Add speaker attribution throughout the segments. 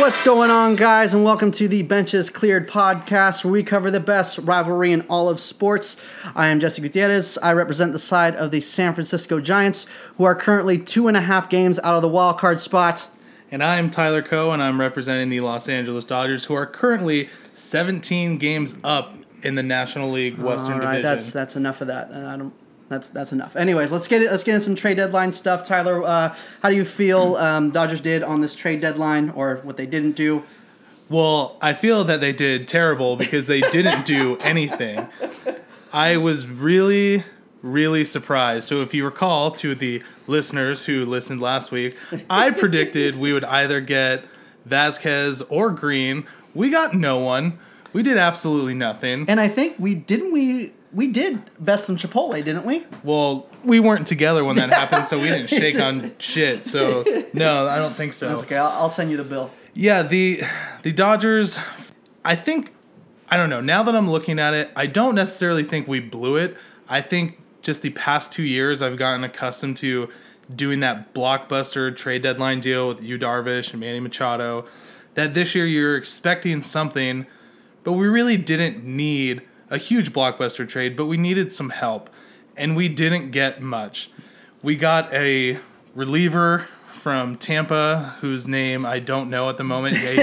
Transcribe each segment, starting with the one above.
Speaker 1: What's going on, guys, and welcome to the Benches Cleared podcast, where we cover the best rivalry in all of sports. I am Jesse Gutierrez. I represent the side of the San Francisco Giants, who are currently two and a half games out of the wild card spot.
Speaker 2: And I'm Tyler Coe, and I'm representing the Los Angeles Dodgers, who are currently 17 games up in the National League Western
Speaker 1: All right,
Speaker 2: Division.
Speaker 1: that's that's enough of that. I don't. That's that's enough. Anyways, let's get it. Let's get into some trade deadline stuff. Tyler, uh, how do you feel um, Dodgers did on this trade deadline, or what they didn't do?
Speaker 2: Well, I feel that they did terrible because they didn't do anything. I was really, really surprised. So, if you recall, to the listeners who listened last week, I predicted we would either get Vazquez or Greene. We got no one. We did absolutely nothing.
Speaker 1: And I think we didn't we we did bet some Chipotle, didn't we?
Speaker 2: Well, we weren't together when that happened, so we didn't shake on shit. So, no, I don't think so.
Speaker 1: That's okay. I'll, I'll send you the bill.
Speaker 2: Yeah, the the Dodgers. I think I don't know. Now that I'm looking at it, I don't necessarily think we blew it. I think just the past two years, I've gotten accustomed to doing that blockbuster trade deadline deal with Yu Darvish and Manny Machado. That this year you're expecting something, but we really didn't need a huge blockbuster trade. But we needed some help, and we didn't get much. We got a reliever from Tampa, whose name I don't know at the moment. He,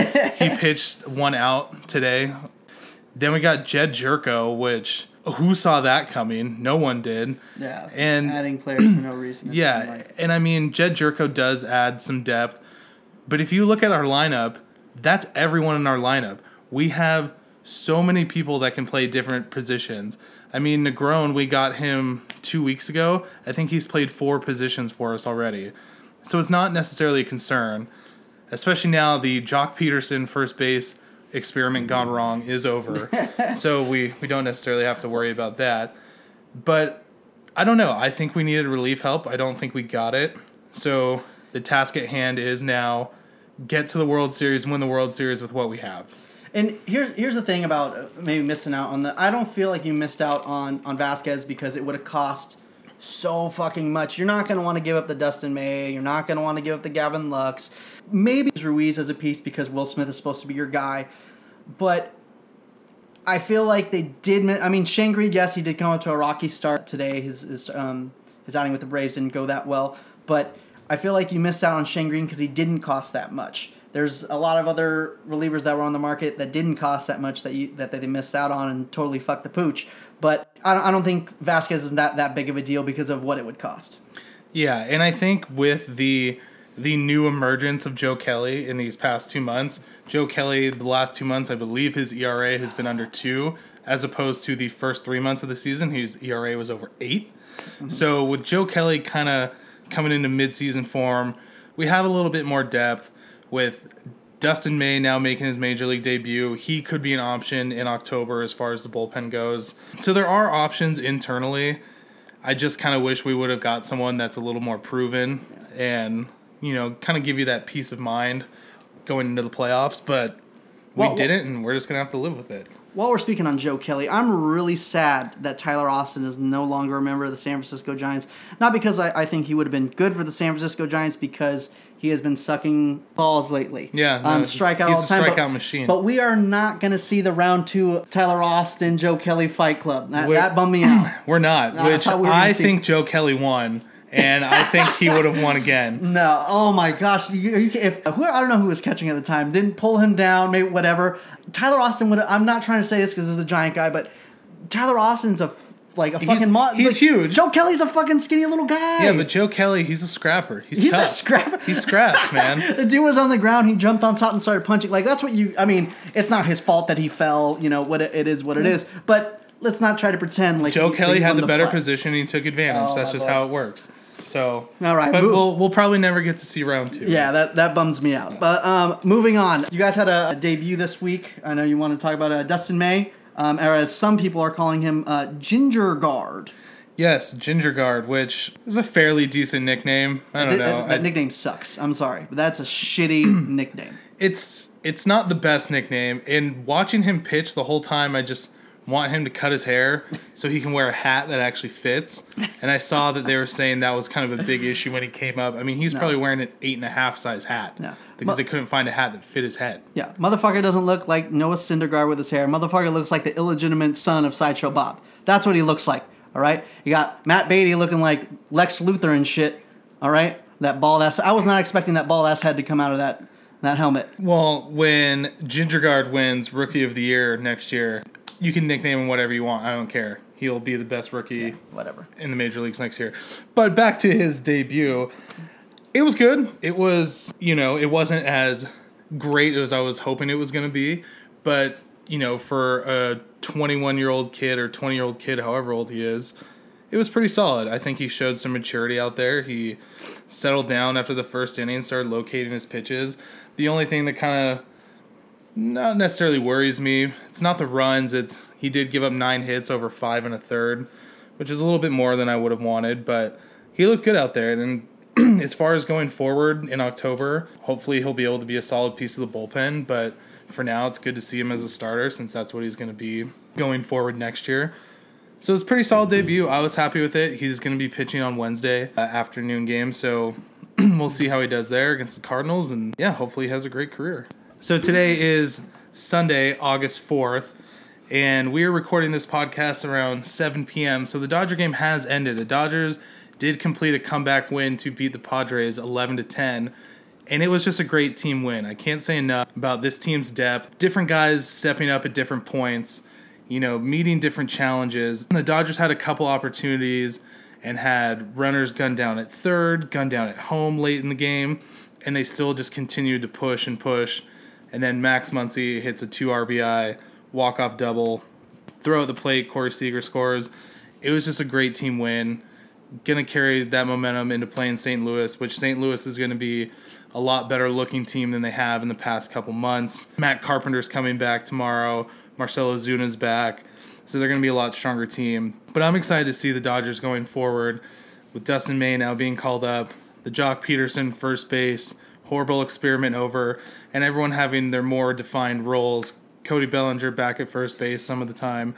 Speaker 2: he pitched one out today. Then we got Jedd Gyorko, which who saw that coming? No one did.
Speaker 1: Yeah.
Speaker 2: And-
Speaker 1: adding players for no reason.
Speaker 2: Yeah,
Speaker 1: like.
Speaker 2: and I mean Jedd Gyorko does add some depth, but if you look at our lineup, that's everyone in our lineup. We have so many people that can play different positions. I mean, Negron, we got him two weeks ago. I think he's played four positions for us already, so it's not necessarily a concern. Especially now, the Joc Pederson first base experiment gone wrong is over, so we we don't necessarily have to worry about that. But I don't know. I think we needed relief help. I don't think we got it. So the task at hand is now get to the World Series, win the World Series with what we have.
Speaker 1: And here's here's the thing about uh, maybe missing out on the. I don't feel like you missed out on on Vazquez because it would have cost so fucking much. You're not gonna want to give up the Dustin May. You're not gonna want to give up the Gavin Lux. Maybe Ruiz as a piece because Will Smith is supposed to be your guy, but I feel like they did. I mean, Shane Greene, yes, he did come up to a rocky start today. His his um his outing with the Braves didn't go that well, but I feel like you missed out on Shane Greene because he didn't cost that much. There's a lot of other relievers that were on the market that didn't cost that much that you that they missed out on and totally fucked the pooch. But I don't, I don't think Vazquez is that that big of a deal because of what it would cost.
Speaker 2: Yeah, and I think with the the new emergence of Joe Kelly in these past two months, Joe Kelly the last two months, I believe his ERA has been under two, as opposed to the first three months of the season, his ERA was over 8 mm-hmm. So with Joe Kelly kind of coming into midseason form, we have a little bit more depth. With Dustin May now making his major league debut, he could be an option in October as far as the bullpen goes. So there are options internally. I just kind of wish we would have got someone that's a little more proven and, you know, kind of give you that peace of mind going into the playoffs. But we
Speaker 1: Well,
Speaker 2: didn't, and we're just going to have to live with it.
Speaker 1: While we're speaking on Joe Kelly, I'm really sad that Tyler Austin is no longer a member of the San Francisco Giants. Not because I, I think he would have been good for the San Francisco Giants, because he has been sucking balls lately.
Speaker 2: Yeah, no,
Speaker 1: um, strikeout
Speaker 2: he's
Speaker 1: all the
Speaker 2: a
Speaker 1: time.
Speaker 2: strikeout
Speaker 1: but,
Speaker 2: machine.
Speaker 1: But we are not going to see the round two Tyler Austin Joe Kelly fight club. That, that bummed me out.
Speaker 2: We're not,
Speaker 1: I
Speaker 2: which
Speaker 1: thought we were
Speaker 2: I
Speaker 1: see-
Speaker 2: think Joe Kelly won, and I think he would have won again.
Speaker 1: No, oh my gosh! You, you, if who I don't know who was catching at the time didn't pull him down, maybe whatever. Tyler Austin would. I'm not trying to say this because he's a giant guy, but Tyler Austin's a like a fucking. mo-
Speaker 2: he's
Speaker 1: like,
Speaker 2: huge.
Speaker 1: Joe Kelly's a fucking skinny little guy.
Speaker 2: Yeah, but Joe Kelly, he's a scrapper. He's,
Speaker 1: He's a scrapper.
Speaker 2: He's scraps, man.
Speaker 1: the dude was on the ground. He jumped on top and started punching. Like that's what you. I mean, it's not his fault that he fell. You know what it, it is, what it is. But let's not try to pretend like
Speaker 2: Joe
Speaker 1: he-
Speaker 2: Kelly had
Speaker 1: won
Speaker 2: the better
Speaker 1: fight.
Speaker 2: position. He took advantage.
Speaker 1: Oh,
Speaker 2: That's just
Speaker 1: boy.
Speaker 2: how it works. So,
Speaker 1: All right,
Speaker 2: but
Speaker 1: move-
Speaker 2: we'll we'll probably never get to see round two.
Speaker 1: Yeah,
Speaker 2: It's-
Speaker 1: that, that bums me out. But um, moving on, you guys had a, debut this week. I know you want to talk about uh, Dustin May, um, or as some people are calling him, uh, Gingergaard.
Speaker 2: yes, Gingergaard, which is a fairly decent nickname. I don't
Speaker 1: Th-
Speaker 2: know.
Speaker 1: That, that
Speaker 2: I-
Speaker 1: nickname sucks. I'm sorry, but that's a shitty nickname.
Speaker 2: it's it's not the best nickname. And watching him pitch the whole time, I just want him to cut his hair so he can wear a hat that actually fits. And I saw that they were saying that was kind of a big issue when he came up. I mean, he's probably wearing an eight and a half size hat
Speaker 1: No.
Speaker 2: because
Speaker 1: But-
Speaker 2: they couldn't find a hat that fit his head.
Speaker 1: Yeah, motherfucker doesn't look like Noah Syndergaard with his hair. Motherfucker looks like the illegitimate son of Sideshow Bob. That's what he looks like. All right, you got Matt Beaty looking like Lex Luthor and shit. All right, that bald ass. I was not expecting that bald ass head to come out of that that helmet.
Speaker 2: Well, when Gingergaard wins Rookie of the Year next year, you can nickname him whatever you want. I don't care. He'll be the best rookie
Speaker 1: Whatever.
Speaker 2: in the major leagues next year. But back to his debut, it was good. It was, you know, it wasn't as great as I was hoping it was going to be, but you know, for a 21 year old kid or 20 year old kid, however old he is, it was pretty solid. I think he showed some maturity out there. He settled down after the first inning, started locating his pitches. The only thing that kind of not necessarily worries me. It's not the runs. It's he did give up nine hits over five and a third, which is a little bit more than I would have wanted. But he looked good out there. And as far as going forward in October, hopefully he'll be able to be a solid piece of the bullpen. But for now, it's good to see him as a starter since that's what he's going to be going forward next year. So it's pretty solid debut. I was happy with it. He's going to be pitching on Wednesday uh, afternoon game, so we'll see how he does there against the Cardinals, and yeah, hopefully he has a great career. So today is Sunday, August fourth, and we are recording this podcast around 7 p.m. So the Dodger game has ended. The Dodgers did complete a comeback win to beat the Padres 11 to 10. And it was just a great team win. I can't say enough about this team's depth. Different guys stepping up at different points you know, meeting different challenges. The Dodgers had a couple opportunities and had runners gunned down at third, gunned down at home late in the game, and they still just continued to push and push. And then Max Muncy hits a two RBI walk off double, throw the plate. Corey Seager scores. It was just a great team win. Gonna carry that momentum into playing St. Louis, which St. Louis is gonna be a lot better looking team than they have in the past couple months. Matt Carpenter's coming back tomorrow. Marcell Ozuna's back. So they're going to be a lot stronger team. But I'm excited to see the Dodgers going forward with Dustin May now being called up, the Joc Pederson first base, horrible experiment over, and everyone having their more defined roles. Cody Bellinger back at first base some of the time.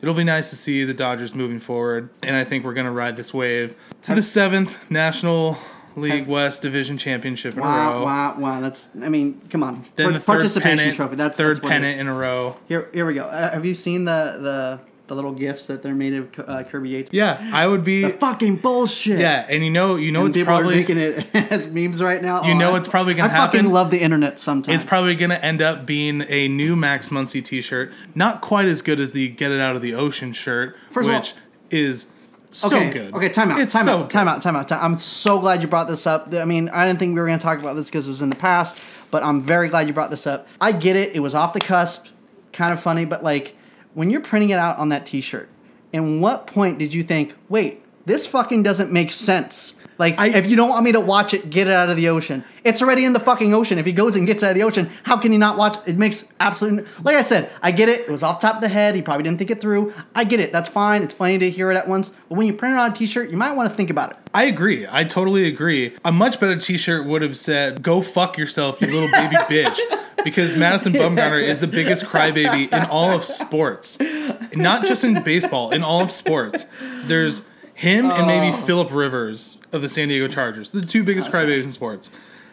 Speaker 2: It'll be nice to see the Dodgers moving forward, and I think we're going to ride this wave to the seventh National League West Division Championship in a
Speaker 1: Wow,
Speaker 2: row.
Speaker 1: wow, wow. Wow. That's. I mean, come on.
Speaker 2: Then the
Speaker 1: participation
Speaker 2: pennant,
Speaker 1: trophy. That's
Speaker 2: third
Speaker 1: that's what it is.
Speaker 2: pennant in a row.
Speaker 1: Here, here we go. Uh, have you seen the the the little gifts that they're made of uh, Kirby Yates?
Speaker 2: Yeah, I would be.
Speaker 1: The fucking bullshit.
Speaker 2: Yeah, and you know, you know,
Speaker 1: And
Speaker 2: it's
Speaker 1: people are
Speaker 2: probably
Speaker 1: making it as memes right now.
Speaker 2: You
Speaker 1: Oh,
Speaker 2: know
Speaker 1: I-
Speaker 2: it's probably gonna
Speaker 1: I fucking
Speaker 2: happen.
Speaker 1: love the internet sometimes.
Speaker 2: it's probably going to end up being a new Max Muncy T-shirt. Not quite as good as the "Get It Out of the Ocean" shirt,
Speaker 1: First of all-
Speaker 2: which is so
Speaker 1: okay,
Speaker 2: good.
Speaker 1: Okay, time out.
Speaker 2: It's
Speaker 1: time
Speaker 2: so
Speaker 1: out. Time out. Time out. Time I'm so glad you brought this up. I mean, I didn't think we were going to talk about this because it was in the past, but I'm very glad you brought this up. I get it. It was off the cusp, kind of funny, but like when you're printing it out on that T-shirt, in what point did you think, wait, this fucking doesn't make sense? Like,
Speaker 2: I-
Speaker 1: if you don't want me to watch it, get it out of the ocean. It's already in the fucking ocean. If he goes and gets it out of the ocean, how can you not watch? It makes absolute. Like I said, I get it. It was off top of the head. He probably didn't think it through. I get it. That's fine. It's funny to hear it at once. But when you print it on a T-shirt, you might want to think about it.
Speaker 2: I agree. I totally agree. A much better T-shirt would have said, "Go fuck yourself, you little baby bitch," because Madison Bumgarner is the biggest crybaby in all of sports, not just in baseball, in all of sports. There's him and maybe
Speaker 1: Oh.
Speaker 2: Philip Rivers of the San Diego Chargers, the two biggest crybabies in sports.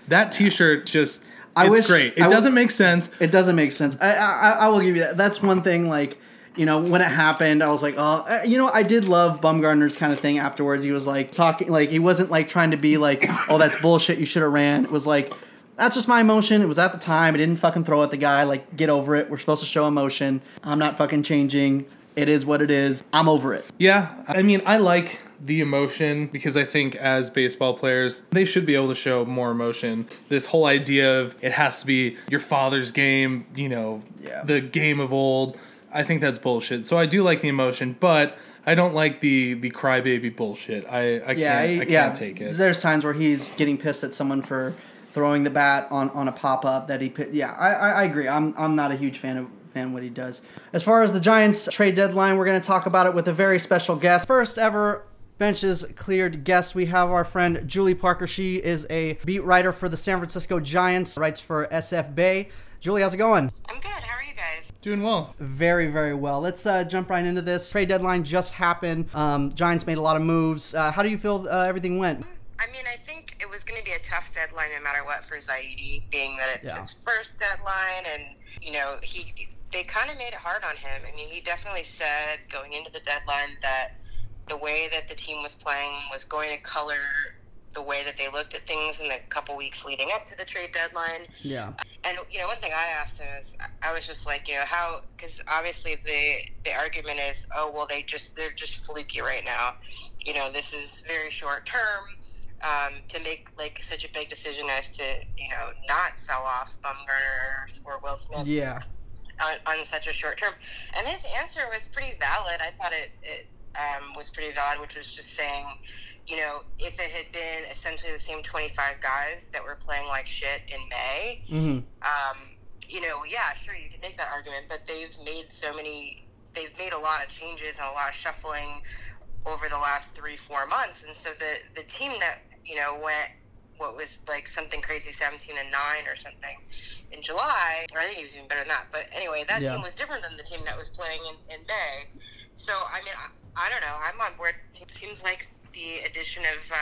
Speaker 2: That T-shirt just.
Speaker 1: I
Speaker 2: it's
Speaker 1: wish-
Speaker 2: great. It
Speaker 1: I w-
Speaker 2: doesn't make sense.
Speaker 1: It doesn't make sense. I, I I will give you that. That's one thing. Like you know, when it happened, I was like, oh, uh, you know, I did love Bumgarner's kind of thing. Afterwards, he was like talking, like he wasn't like trying to be like, oh, that's bullshit. You should have ran. It was like. That's just my emotion. It was at the time. I didn't fucking throw at the guy. Like, get over it. We're supposed to show emotion. I'm not fucking changing. It is what it is. I'm over it.
Speaker 2: Yeah, I mean, I like the emotion because I think as baseball players, they should be able to show more emotion. This whole idea of it has to be your father's game, you know,
Speaker 1: Yeah.
Speaker 2: the game of old. I think that's bullshit. So I do like the emotion, but I don't like the the crybaby bullshit. I I
Speaker 1: Yeah,
Speaker 2: can't I can't take it.
Speaker 1: There's times where he's getting pissed at someone for throwing the bat on, on a pop up that he yeah I, I I agree I'm I'm not a huge fan of fan what he does as far as the Giants trade deadline we're going to talk about it with a very special guest first ever benches cleared guest we have our friend Julie Parker she is a beat writer for the San Francisco Giants writes for SF Bay Julie, how's it going?
Speaker 3: I'm good. How are you guys?
Speaker 2: Doing well.
Speaker 1: Very, very well. Let's uh, jump right into this. Trade deadline just happened. Um, Giants made a lot of moves. Uh, how do you feel uh, everything went?
Speaker 3: I mean, I think it was going to be a tough deadline no matter what for Zaidi, being that it's
Speaker 1: Yeah.
Speaker 3: his first deadline, and you know he they kind of made it hard on him. I mean, he definitely said going into the deadline that the way that the team was playing was going to color the way that they looked at things in the couple weeks leading up to the trade deadline.
Speaker 1: Yeah.
Speaker 3: And you know, one thing I asked him is, I was just like, you know, how? Because obviously the the argument is, oh well, they just they're just fluky right now. You know, this is very short term. Um, to make like such a big decision as to you know not sell off Bumgarner or Will Smith
Speaker 1: Yeah.
Speaker 3: On, on such a short term. And his answer was pretty valid. I thought it, it um, was pretty valid, which was just saying, you know, if it had been essentially the same 25 guys that were playing like shit in May,
Speaker 1: hmm
Speaker 3: um, you know, yeah, sure, you can make that argument, but they've made so many, they've made a lot of changes and a lot of shuffling over the last three, four months. And so the, the team that, you know, went, what was like something crazy 17 and 9 or something in July, I think he was even better than that. But anyway, that
Speaker 1: Yeah.
Speaker 3: team was different than the team that was playing in, in May. So, I mean, I, I don't know. I'm on board. It seems like the addition of uh,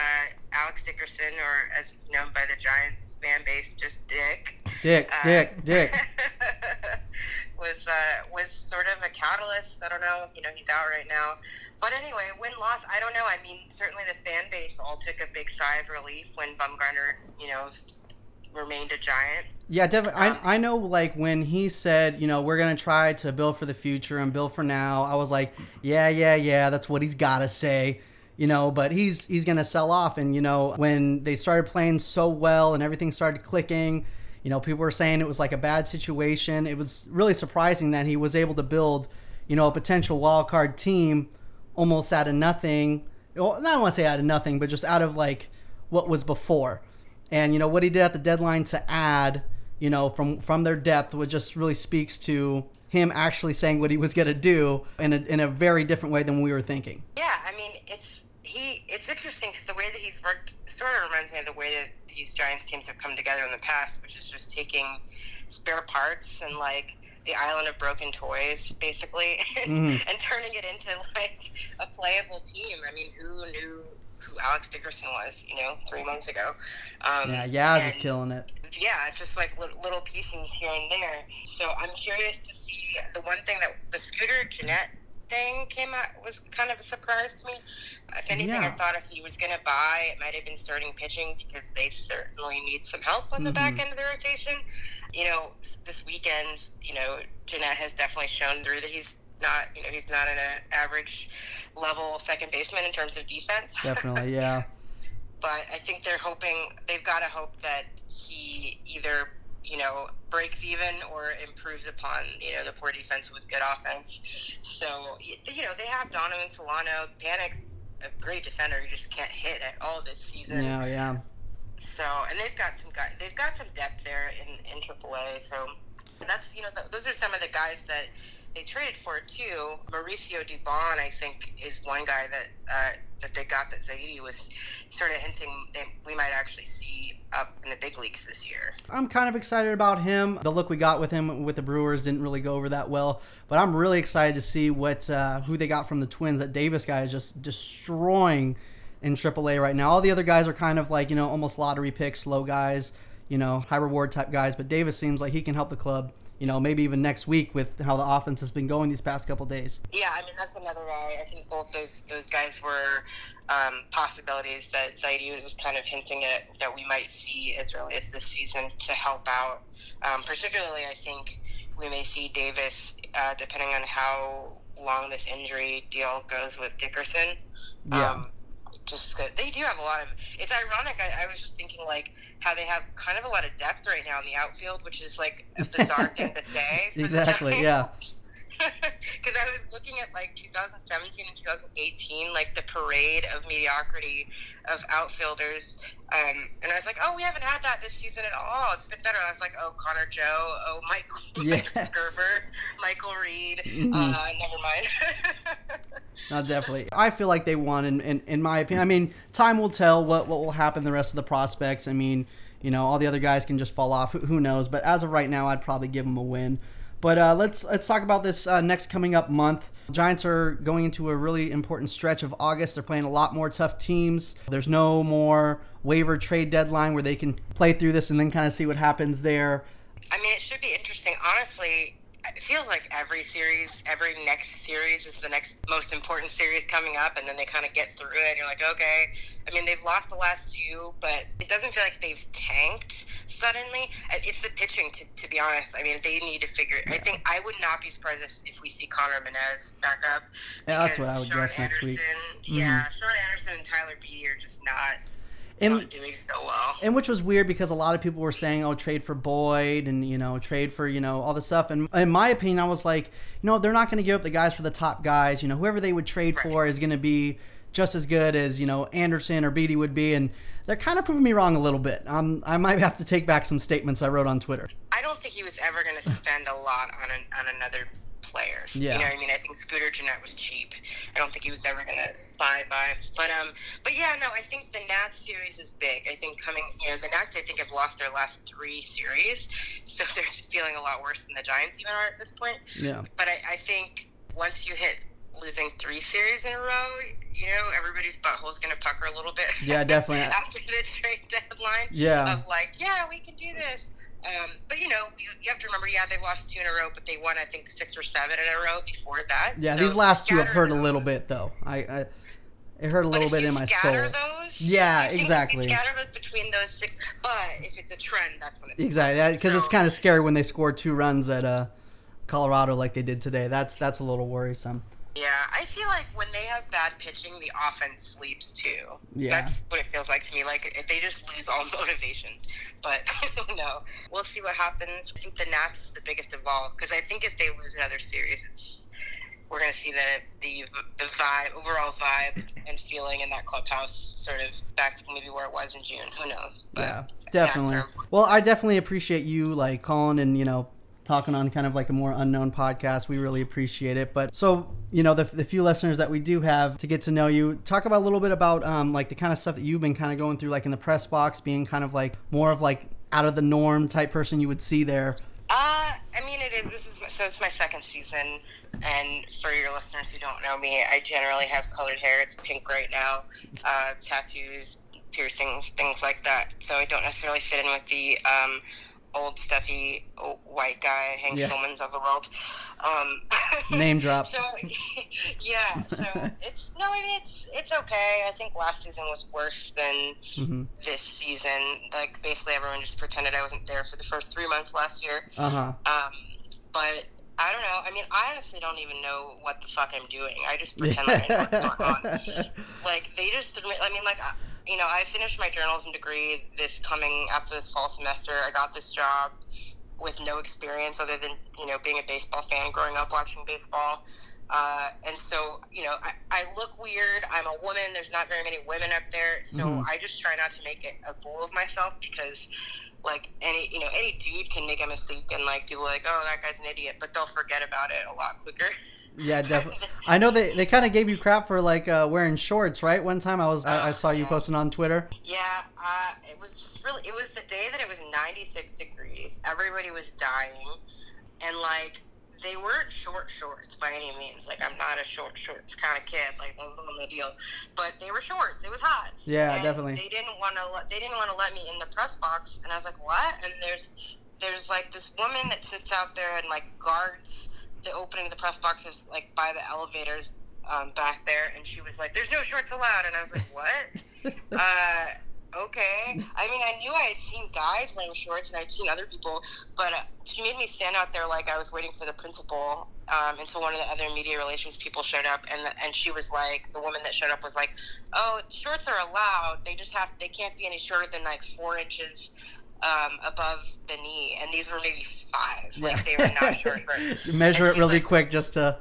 Speaker 3: Alex Dickerson, or as he's known by the Giants fan base, just Dick.
Speaker 1: Dick,
Speaker 3: Uh,
Speaker 1: Dick, Dick.
Speaker 3: was uh, was sort of a catalyst. I don't know. You know, he's out right now. But anyway, win loss. I don't know. I mean, certainly the fan base all took a big sigh of relief when Bumgarner, you know, remained a Giant.
Speaker 1: Yeah, definitely.
Speaker 3: Um,
Speaker 1: I, I know, like, when he said, you know, we're going to try to build for the future and build for now, I was like, yeah, yeah, yeah, that's what he's got to say, you know, but he's he's going to sell off. And, you know, when they started playing so well and everything started clicking, you know, people were saying it was like a bad situation. It was really surprising that he was able to build, you know, a potential wild card team almost out of nothing. Well, I don't want to say out of nothing, but just out of like what was before. And you know what he did at the deadline to add, you know, from from their depth, what just really speaks to him actually saying what he was going to do in a, in a very different way than we were thinking.
Speaker 3: Yeah, I mean, it's he. It's interesting because the way that he's worked sort of reminds me of the way that these Giants teams have come together in the past, which is just taking spare parts and like the island of broken toys, basically,
Speaker 1: Mhm.
Speaker 3: and turning it into like a playable team. I mean, who knew who Alex Dickerson was? You know, three months ago. Um,
Speaker 1: Yeah, Yaz is killing it.
Speaker 3: yeah, just like li- little pieces here and there. So I'm curious to see the one thing that the Scooter Gennett thing came out was kind of a surprise to me. If anything, I thought if he was going to buy, it might have been starting pitching because they certainly need some help on the back
Speaker 1: Mhm.
Speaker 3: end of the rotation. You know, this weekend, you know, Gennett has definitely shown through that he's not, you know, he's not an uh, average level second baseman in terms of defense
Speaker 1: Definitely, yeah.
Speaker 3: but I think they're hoping they've got to hope that he either you know breaks even or improves upon you know the poor defense with good offense. So you know they have Donovan Solano, Panik's a great defender who just can't hit at all this season.
Speaker 1: Yeah, yeah.
Speaker 3: So and they've got some guys, they've got some depth there in in AAA. So that's you know th- those are some of the guys that they traded for it too. Mauricio Dubon, I think, is one guy that uh, that they got that Zaidi was sort of hinting that we might actually see up in the big leagues this year.
Speaker 1: I'm kind of excited about him. The look we got with him with the Brewers didn't really go over that well, but I'm really excited to see what uh, who they got from the Twins. That Davis guy is just destroying in AAA right now. All the other guys are kind of like you know almost lottery picks, low guys, you know high reward type guys. But Davis seems like he can help the club. You know maybe even next week with how the offense has been going these past couple days.
Speaker 3: Yeah, I mean that's another guy. I think both those those guys were um, possibilities that Zaidi was kind of hinting at that we might see as early as this season to help out. Um, particularly, I think we may see Davis, uh, depending on how long this injury deal goes with Dickerson.
Speaker 1: Yeah.
Speaker 3: Um, just they do have a lot of. It's ironic. I, I was just thinking like how they have kind of a lot of depth right now in the outfield, which is like a bizarre thing to say.
Speaker 1: Exactly, yeah.
Speaker 3: Because I was looking at like 2017 and 2018, like the parade of mediocrity of outfielders, um, and I was like, oh, we haven't had that this season at all. It's been better. And I was like, oh, Connor Joe, oh, Michael,
Speaker 1: Yeah.
Speaker 3: Mike Gerber, Michael Reed.
Speaker 1: Mhm.
Speaker 3: Uh, never mind.
Speaker 1: No, definitely. I feel like they won, in, in, in my opinion. I mean, time will tell what, what will happen the rest of the prospects. I mean, you know all the other guys can just fall off. Who knows? But as of right now, I'd probably give them a win. But uh, let's let's talk about this uh, next coming up month. Giants are going into a really important stretch of August. They're playing a lot more tough teams. There's no more waiver trade deadline where they can play through this and then kind of see what happens there.
Speaker 3: I mean, it should be interesting. Honestly, it feels like every series, every next series is the next most important series coming up, and then they kind of get through it. And you're like, okay. I mean, they've lost the last two, but it doesn't feel like they've tanked suddenly. Uh, it's the pitching, to, to be honest. I mean, they need to figure. I think I would not be surprised if, if we see Conner Menez back up.
Speaker 1: Yeah, that's what I would
Speaker 3: Shaun
Speaker 1: guess next
Speaker 3: Anderson,
Speaker 1: week.
Speaker 3: Yeah, Shaun Anderson and Tyler Beede are just not.
Speaker 1: And-
Speaker 3: not doing so well.
Speaker 1: And which was weird because a lot of people were saying, "Oh, trade for Boyd," and you know, trade for you know all this stuff. And in my opinion, I was like, you know, they're not going to give up the guys for the top guys. You know, whoever they would trade for is going to be just as good as you know Anderson or Beede would be. And they're kind of proving me wrong a little bit. Um, I might have to take back some statements I wrote on Twitter.
Speaker 3: I don't think he was ever going to spend a lot on an, on another player.
Speaker 1: Yeah.
Speaker 3: You know what I mean? I think Scooter Gennett was cheap. I don't think he was ever going to buy buy. But um, but yeah, no, I think the Nats series is big. I think coming, you know, the Nats I think have lost their last three series, so they're feeling a lot worse than the Giants even are at this point.
Speaker 1: Yeah.
Speaker 3: But I, I think once you hit losing three series in a row, you know, everybody's butthole's going to pucker a little bit.
Speaker 1: Yeah, definitely.
Speaker 3: after the trade deadline.
Speaker 1: Yeah.
Speaker 3: Of like, yeah, we can do this. Um, but you know, you, you have to remember, yeah, they lost two in a row, but they won, I think, six or seven in a row before that.
Speaker 1: Yeah,
Speaker 3: So
Speaker 1: these last two have hurt a little bit though. I, I it hurt a little bit in my soul.
Speaker 3: Those,
Speaker 1: Yeah,
Speaker 3: you think you
Speaker 1: exactly.
Speaker 3: Scatter those between those six, but if it's a trend, that's when it's
Speaker 1: Exactly, because it's kind of scary when they score two runs at uh, Colorado like they did today. That's that's a little worrisome.
Speaker 3: Yeah, I feel like when they have bad pitching, the offense sleeps too.
Speaker 1: Yeah.
Speaker 3: That's what it feels like to me. Like they just lose all motivation. But no, we'll see what happens. I think the Nats is the biggest of all because I think if they lose another series, it's we're gonna see the the the vibe, overall vibe and feeling in that clubhouse sort of back to maybe where it was in June. Who knows? But
Speaker 1: Yeah, definitely.
Speaker 3: are-
Speaker 1: Well, I definitely appreciate you like calling and you know talking on kind of like a more unknown podcast. We really appreciate it. But so you know the, the few listeners that we do have to get to know you, talk about a little bit about um, like the kind of stuff that you've been kind of going through, like in the press box, being kind of like more of like out of the norm type person you would see there.
Speaker 3: Uh, I mean, it is. This is so. It's my second season, and for your listeners who don't know me, I generally have colored hair. It's pink right now. Uh, tattoos, piercings, things like that. So I don't necessarily fit in with the um, old stuffy white guy Hank
Speaker 1: Yeah.
Speaker 3: Schulmans of the world. Um,
Speaker 1: Name drop.
Speaker 3: So yeah, so it's no, I mean it's it's okay. I think last season was worse than
Speaker 1: hmm
Speaker 3: this season. Like basically everyone just pretended I wasn't there for the first three months last year.
Speaker 1: Uh huh.
Speaker 3: Um, but I don't know. I mean, I honestly don't even know what the fuck I'm doing. I just pretend like I know what's going on. Like they just, I mean, like I- you know, I finished my journalism degree this coming after this fall semester. I got this job with no experience other than you know being a baseball fan, growing up watching baseball. Uh, and so, you know, I, I look weird. I'm a woman. There's not very many women up there. So
Speaker 1: Mhm.
Speaker 3: I just try not to make it a fool of myself because, like, any, you know, any dude can make a mistake and, like, do, like, oh, that guy's an idiot, but they'll forget about it a lot quicker.
Speaker 1: Yeah, definitely. I know they, they kind of gave you crap for like uh, wearing shorts, right? One time I was I, I saw you posting on Twitter.
Speaker 3: Yeah, uh, it was just really. It was the day that it was 96 degrees. Everybody was dying, and like they weren't short shorts by any means. Like I'm not a short shorts kind of kid. Like that wasn't the deal. But they were shorts. It was hot.
Speaker 1: Yeah,
Speaker 3: And
Speaker 1: definitely.
Speaker 3: They didn't want to. Let, they didn't want to let me in the press box, and I was like, "What?" And there's there's like this woman that sits out there and like guards the opening of the press boxes like by the elevators um, back there, and she was like, "There's no shorts allowed," and I was like, "What?" uh, okay. I mean, I knew I had seen guys wearing shorts, and I'd seen other people, but uh, she made me stand out there like I was waiting for the principal um, until one of the other media relations people showed up, and and she was like, the woman that showed up was like, "Oh, shorts are allowed. They just have they can't be any shorter than like four inches." Um, above the knee, and these were maybe five. Like they were not short shorts.
Speaker 1: You measure it really
Speaker 3: like,
Speaker 1: quick just to.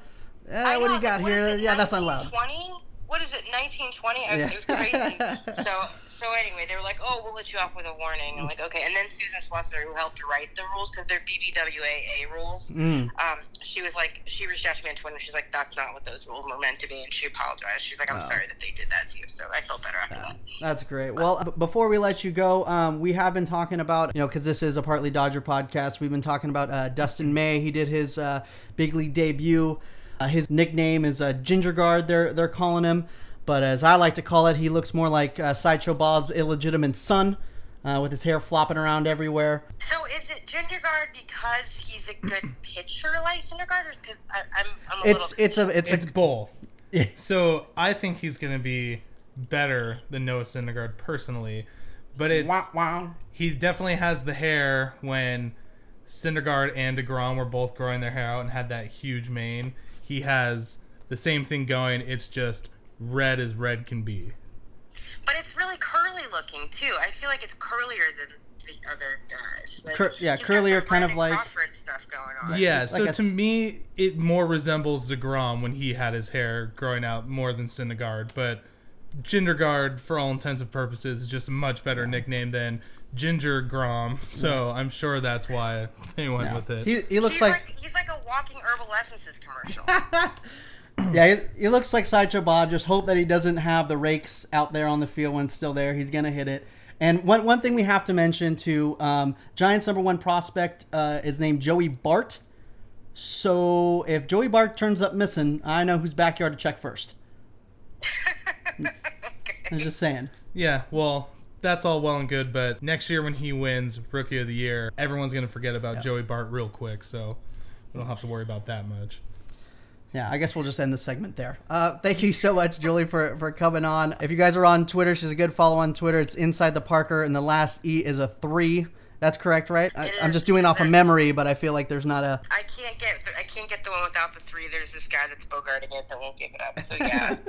Speaker 1: Eh, what do you got here?
Speaker 3: it,
Speaker 1: Yeah, that's not allowed.
Speaker 3: Twenty. What is it, 1920? I was,
Speaker 1: Yeah.
Speaker 3: It was crazy. so, so anyway, they were like, "Oh, we'll let you off with a warning." I'm like, "Okay." And then Susan Slusser, who helped write the rules because they're BBWAA rules,
Speaker 1: Mm.
Speaker 3: um, she was like, she reached out to me on Twitter. and She's like, "That's not what those rules were meant to be," and she apologized. She's like, "I'm
Speaker 1: Oh.
Speaker 3: sorry that they did that to you." So I felt better after that.
Speaker 1: That's great. Well, b- before we let you go, um, we have been talking about, you know, because this is a partly Dodger podcast, we've been talking about uh, Dustin May. He did his uh, big league debut. Uh, his nickname is uh, Gingergaard, they're, they're calling him. But as I like to call it, he looks more like uh, Sideshow Bob's illegitimate son uh, with his hair flopping around everywhere.
Speaker 3: So is it Gindergaard because he's a good pitcher like Syndergaard, or because I'm I'm a
Speaker 1: It's
Speaker 3: little
Speaker 1: it's a it's,
Speaker 2: It's
Speaker 1: a
Speaker 2: both. So I think he's going to be better than Noah Syndergaard personally, but it's
Speaker 1: wow wow.
Speaker 2: he definitely has the hair when Syndergaard and Degrom were both growing their hair out and had that huge mane. He has the same thing going. It's just red as red can be.
Speaker 3: but it's really curly looking too. I feel like it's curlier than the other guys. Like,
Speaker 1: Cur- yeah, curlier kind of like-
Speaker 3: Crawford stuff going on.
Speaker 2: Yeah,
Speaker 1: Like
Speaker 2: so
Speaker 1: a-
Speaker 2: to me, it more resembles Degrom when he had his hair growing out more than Syndergaard. But Gindergaard, for all intents and purposes, is just a much better nickname than Ginger Grom. So I'm sure that's why they went
Speaker 1: Yeah.
Speaker 2: with it.
Speaker 1: He, he looks
Speaker 3: he's
Speaker 1: like,
Speaker 3: like, he's like a walking herbal essences commercial.
Speaker 1: yeah, he, he looks like Sideshow Bob. Just hope that he doesn't have the rakes out there on the field when it's still there. He's gonna hit it. And one one thing we have to mention to um, Giants number one prospect uh, is named Joey Bart. So if Joey Bart turns up missing, I know whose backyard to check first. I'm just saying.
Speaker 2: Yeah, well, that's all well and good, but next year when he wins Rookie of the Year, everyone's going to forget about Joey Bart real quick, so we don't have to worry about that much.
Speaker 1: Yeah, I guess we'll just end the segment there. Uh, thank you so much, Julie, for, for coming on. If you guys are on Twitter, she's a good follow on Twitter. It's Inside the Parker, and the last E is a three. That's correct, right? I,
Speaker 3: It
Speaker 1: I'm just doing off of memory, but I feel like there's not a.
Speaker 3: I can't get I can't get the one without the three. There's this guy that's bogarting it that won't give it up. So yeah.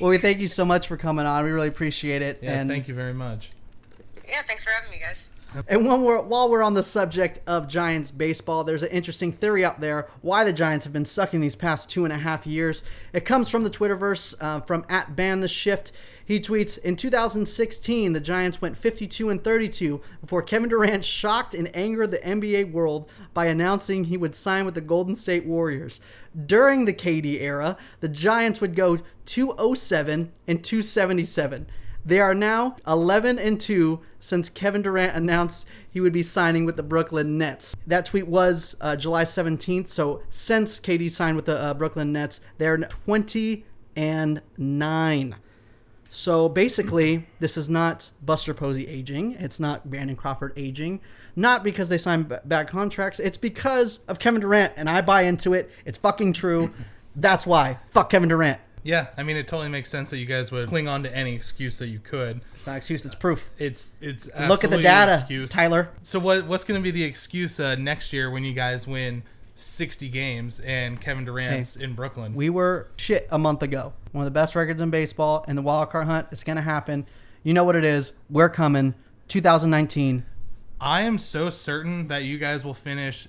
Speaker 1: Well, we thank you so much for coming on. We really appreciate it.
Speaker 2: Yeah,
Speaker 1: and
Speaker 2: thank you very much.
Speaker 3: yeah, thanks for having me, guys.
Speaker 1: And we're, while we're on the subject of Giants baseball, there's an interesting theory out there why the Giants have been sucking these past two and a half years. It comes from the Twitterverse uh, from at Ban the Shift. He tweets In 2016, the Giants went 52 and 32 before Kevin Durant shocked and angered the NBA world by announcing he would sign with the Golden State Warriors. During the KD era, the Giants would go 207 and 277. They are now 11 and 2 since Kevin Durant announced he would be signing with the Brooklyn Nets. That tweet was uh, July 17th. So since KD signed with the uh, Brooklyn Nets, they're 20 and 9. So basically, this is not Buster Posey aging. It's not Brandon Crawford aging. Not because they signed b- bad contracts. It's because of Kevin Durant, and I buy into it. It's fucking true. That's why. Fuck Kevin Durant.
Speaker 2: Yeah, I mean, it totally makes sense that you guys would cling on to any excuse that you could.
Speaker 1: It's not an excuse. It's proof.
Speaker 2: It's it's
Speaker 1: Look at the data,
Speaker 2: excuse.
Speaker 1: Tyler.
Speaker 2: So what what's going to be the excuse uh, next year when you guys win 60 games and Kevin Durant's in Brooklyn?
Speaker 1: We were shit a month ago. One of the best records in baseball, and the wild card hunt is going to happen. You know what it is. We're coming. 2019.
Speaker 2: I am so certain that you guys will finish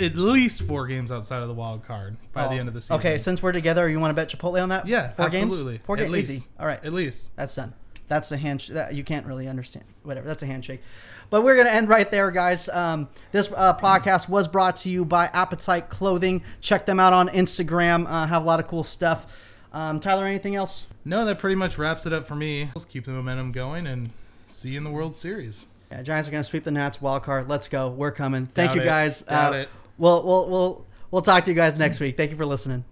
Speaker 2: at least four games outside of the wild card by the end of the season.
Speaker 1: Oh, Okay, since we're together, you want to bet Chipotle on that?
Speaker 2: yeah,
Speaker 1: four
Speaker 2: absolutely.
Speaker 1: games. Four
Speaker 2: at
Speaker 1: games.
Speaker 2: least.
Speaker 1: Easy. All right,
Speaker 2: at least.
Speaker 1: that's done. That's a handshake. That you can't really understand. Whatever. That's a handshake. But we're gonna end right there, guys. Um, this uh, podcast was brought to you by Appetite Clothing. Check them out on Instagram. Uh, have a lot of cool stuff. Um, Tyler, anything else?
Speaker 2: No, that pretty much wraps it up for me. Let's keep the momentum going and see you in the World Series.
Speaker 1: Yeah, Giants are going to sweep the Nats wild card. Let's go. We're coming. Thank
Speaker 2: Doubt
Speaker 1: you
Speaker 2: it.
Speaker 1: guys.
Speaker 2: Doubt
Speaker 1: Uh,
Speaker 2: it.
Speaker 1: We'll we'll we'll we'll talk to you guys next week. Thank you for listening.